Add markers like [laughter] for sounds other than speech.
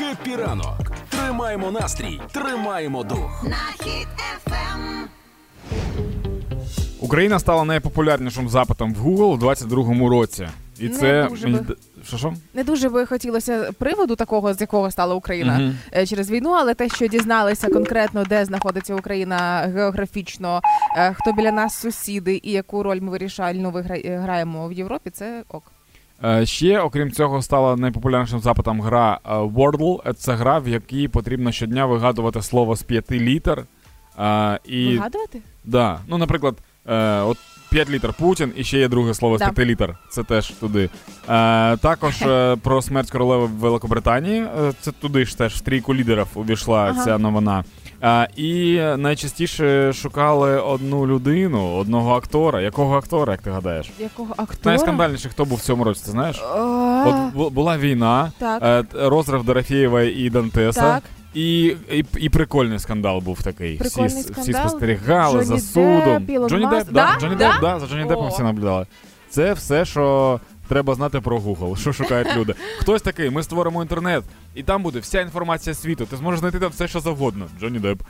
Хеппі ранок. Тримаємо настрій, тримаємо дух. Нахід ефем. Україна стала найпопулярнішим запитом в Google у 22-му році. І Не це дуже мені би. що що? Не дуже би хотілося приводу такого, з якого стала Україна е, через війну, але те, що дізналися конкретно, де знаходиться Україна географічно, е, хто біля нас сусіди і яку роль ми вирішальну вигра- е, в Європі, це ок. Е, Ще, окрім цього, стала найпопулярнішим запитом гра е, Wordle. Це гра, в якій потрібно щодня вигадувати слово з п'яти літер. Е, І Вигадувати? да, ну, наприклад, е, от 5 літер Путін і ще є друге слово з Да. 5 літер. Це теж туди. Е, також е, про смерть королеви в Великобританії. Е, це туди ж теж в трійку лідерів увійшла Ага. ця новина. Е, і найчастіше шукали одну людину, одного актора. Якого актора, як ти гадаєш? Якого актора? Найскандальніший, хто був в цьому році, ти знаєш? От бу- була війна, Так. е, розрив Дорофєєва і Дантеса. Так. І, і, і прикольний скандал був такий. Прикольний всі, всі спостерігали Джонні за судом. Джоні Джонні Маск. Да, Да? Джонні Да? Депп, да, за Джонні Деппом всі наблюдали. Це все, що треба знати про Google, що шукають [laughs] люди. Хтось такий, ми створимо інтернет, і там буде вся інформація світу. Ти зможеш знайти там все, що завгодно. Джонні Депп.